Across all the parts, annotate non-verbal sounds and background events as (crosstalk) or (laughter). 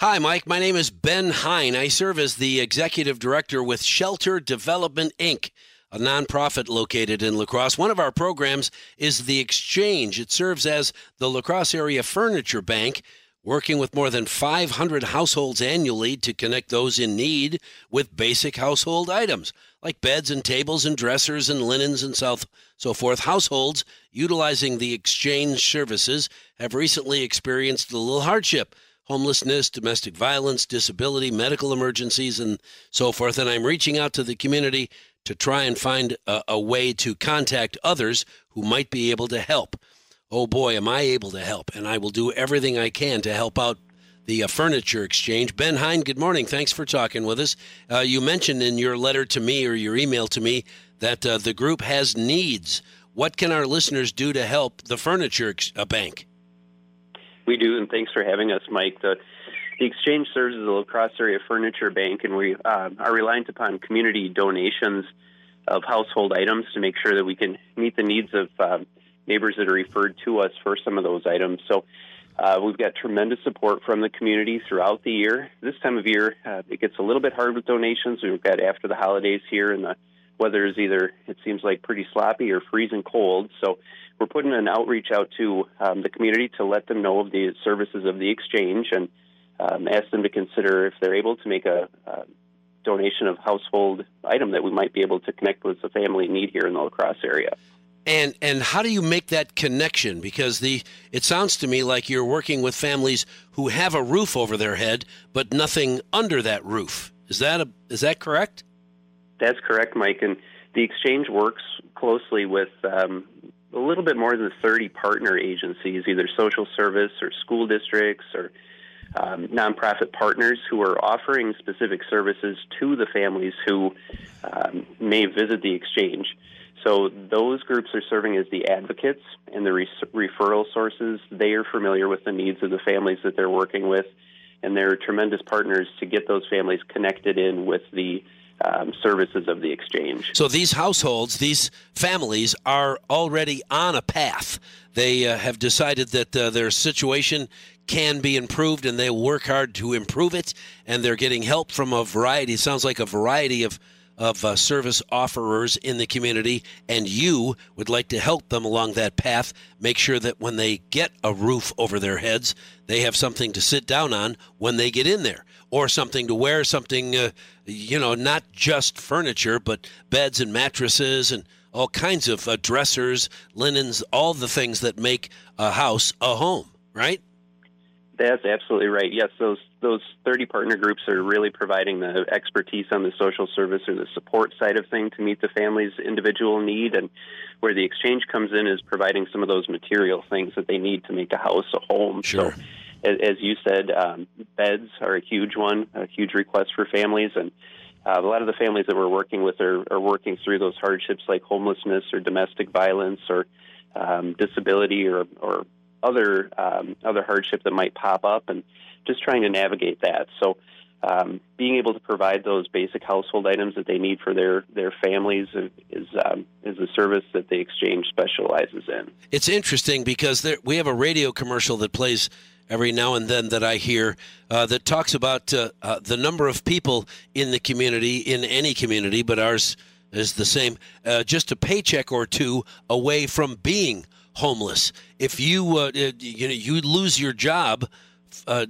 Hi, Mike. My name is Ben Hein. I serve as the executive director with Shelter Development Inc., a nonprofit located in La Crosse. One of our programs is The Exchange. It serves as the La Crosse Area Furniture Bank, working with more than 500 households annually to connect those in need with basic household items like beds and tables and dressers and linens and so forth. Households utilizing the exchange services have recently experienced a little hardship homelessness, domestic violence, disability, medical emergencies, and so forth. And I'm reaching out to the community to try and find a, a, way to contact others who might be able to help. Oh boy, am I able to help! And I will do everything I can to help out the uh, Furniture Exchange. Ben Hein, good morning. Thanks for talking with us. Uh, you mentioned in your letter to me or your email to me that uh, the group has needs. What can our listeners do to help the Furniture uh, Bank? We do, and thanks for having us, Mike. The, the exchange serves as a La Crosse area furniture bank, and we uh, are reliant upon community donations of household items to make sure that we can meet the needs of uh, neighbors that are referred to us for some of those items. So uh, we've got tremendous support from the community throughout the year. This time of year, uh, it gets a little bit hard with donations. We've got after the holidays here, and the weather is either, it seems like, pretty sloppy or freezing cold. So we're putting an outreach out to um, the community to let them know of the services of the exchange and um, ask them to consider if they're able to make a, a, donation of household item that we might be able to connect with the family in need here in the La Crosse area. And and how do you make that connection? Because the it sounds to me like you're working with families who have a roof over their head but nothing under that roof. Is that a is that correct? That's correct, Mike. And the exchange works closely with um, a little bit more than 30 partner agencies, either social service or school districts or um, nonprofit partners who are offering specific services to the families who um, may visit the exchange. So those groups are serving as the advocates and the re- referral sources. They are familiar with the needs of the families that they're working with, and they're tremendous partners to get those families connected in with the um, services of the exchange. So these households, these families are already on a path. They uh, have decided that uh, their situation can be improved and they work hard to improve it. And they're getting help from a variety, sounds like a variety of of uh, service offerers in the community, and you would like to help them along that path. Make sure that when they get a roof over their heads, they have something to sit down on when they get in there, or something to wear, something, uh, you know, not just furniture, but beds and mattresses and all kinds of uh, dressers, linens, all the things that make a house a home, right? That's absolutely right. Yes, those those 30 partner groups are really providing the expertise on the social service or the support side of things to meet the family's individual need, and where the exchange comes in is providing some of those material things that they need to make a house a home. Sure. So, as, as you said, um, beds are a huge one, a huge request for families, and uh, a lot of the families that we're working with are, are working through those hardships like homelessness or domestic violence or um, disability or, or other um, other hardship that might pop up, and just trying to navigate that. So, um, being able to provide those basic household items that they need for their their families is um, is a service that the exchange specializes in. It's interesting because there, we have a radio commercial that plays every now and then that I hear uh, that talks about uh, uh, the number of people in the community, in any community, but ours is the same, uh, just a paycheck or two away from being homeless. If you uh, you know you lose your job uh,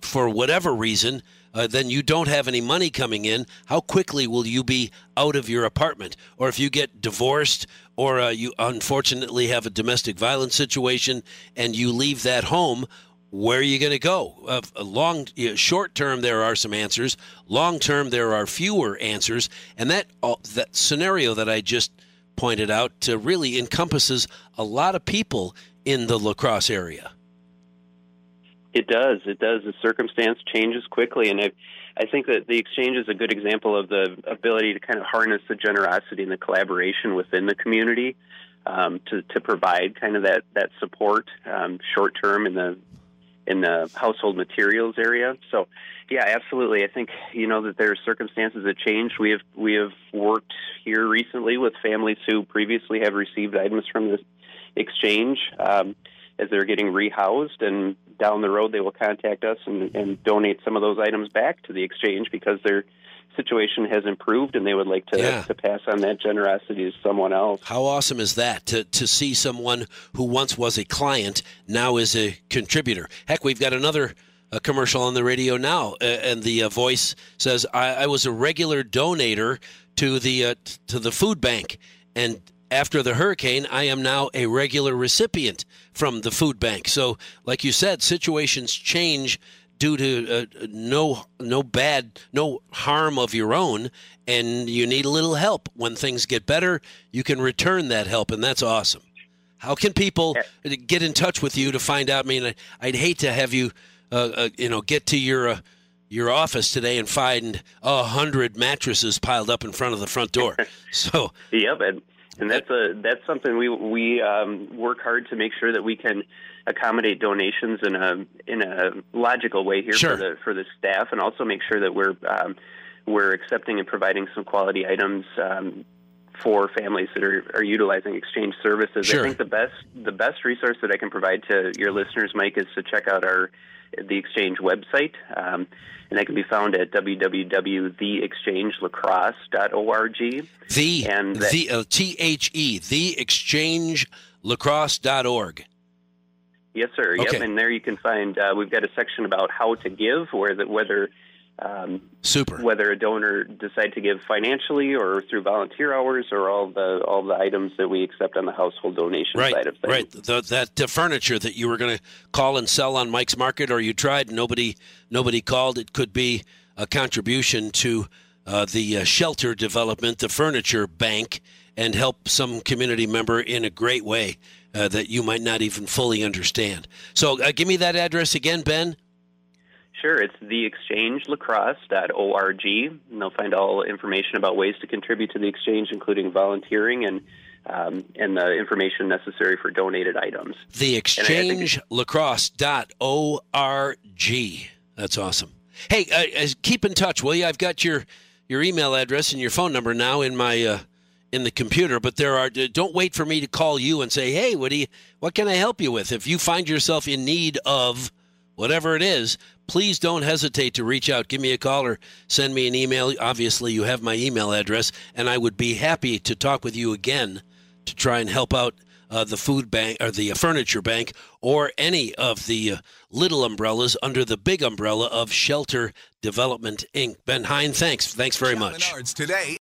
for whatever reason, uh, then you don't have any money coming in. How quickly will you be out of your apartment? Or if you get divorced, or uh, you unfortunately have a domestic violence situation and you leave that home, where are you going to go? Uh, long, short term, there are some answers. Long term, there are fewer answers. And that uh, that scenario that I just pointed out uh, really encompasses a lot of people in the La Crosse area. It does. It does. The circumstance changes quickly, and I, I think that the exchange is a good example of the ability to kind of harness the generosity and the collaboration within the community um, to to provide kind of that that support um, short term in the in the household materials area. So, yeah, absolutely. I think you know that there are circumstances that change. We have we have worked here recently with families who previously have received items from the exchange. Um, as they're getting rehoused, and down the road they will contact us and, and donate some of those items back to the exchange because their situation has improved and they would like to, Yeah. to pass on that generosity to someone else. How awesome is that to, to see someone who once was a client now is a contributor? Heck, we've got another uh, commercial on the radio now, uh, and the uh, voice says, I, "I was a regular donator to the uh, t- to the food bank, and after the hurricane, I am now a regular recipient from the food bank." So, like you said, situations change due to uh, no no bad no harm of your own and you need a little help. When things get better you can return that help and that's awesome. How can people get in touch with you to find out? I mean i'd hate to have you uh, uh, you know get to your uh, your office today and find a hundred mattresses piled up in front of the front door. (laughs) So Yep, and, and that's a that's something we we um, work hard to make sure that we can accommodate donations in a in a logical way here Sure. for the for the staff, and also make sure that we're um, we're accepting and providing some quality items. Um, for families that are, are utilizing exchange services, Sure. I think the best the best resource that I can provide to your listeners, Mike, is to check out our the exchange website, um, and that can be found at www.theexchangelacrosse.org. the And that- the uh, t-h-e the exchange lacrosse.org Yes, sir. Yep, Okay. and there you can find uh, we've got a section about how to give, where the, whether um, super whether a donor decide to give financially or through volunteer hours, or all the all the items that we accept on the household donation right, side of things. Right, the, that uh, furniture that you were going to call and sell on Mike's Market, or you tried, nobody nobody called. It could be a contribution to uh, the uh, shelter development, the furniture bank, and help some community member in a great way uh, that you might not even fully understand. So, uh, give me that address again, Ben. Sure, it's theexchangelacrosse.org, and they'll find all information about ways to contribute to the exchange, including volunteering and um, and the information necessary for donated items. The think- exchangelacrosse.org. That's awesome. Hey, uh, uh, keep in touch, will you? I've got your your email address and your phone number now in my uh, in the computer. But there are. Don't wait for me to call you and say, "Hey, what do you? What can I help you with?" If you find yourself in need of whatever it is, please don't hesitate to reach out. Give me a call or send me an email. Obviously, you have my email address, and I would be happy to talk with you again to try and help out uh, the food bank or the uh, furniture bank or any of the uh, little umbrellas under the big umbrella of Shelter Development Inc. Ben Hein, thanks. Thanks very much. Menards today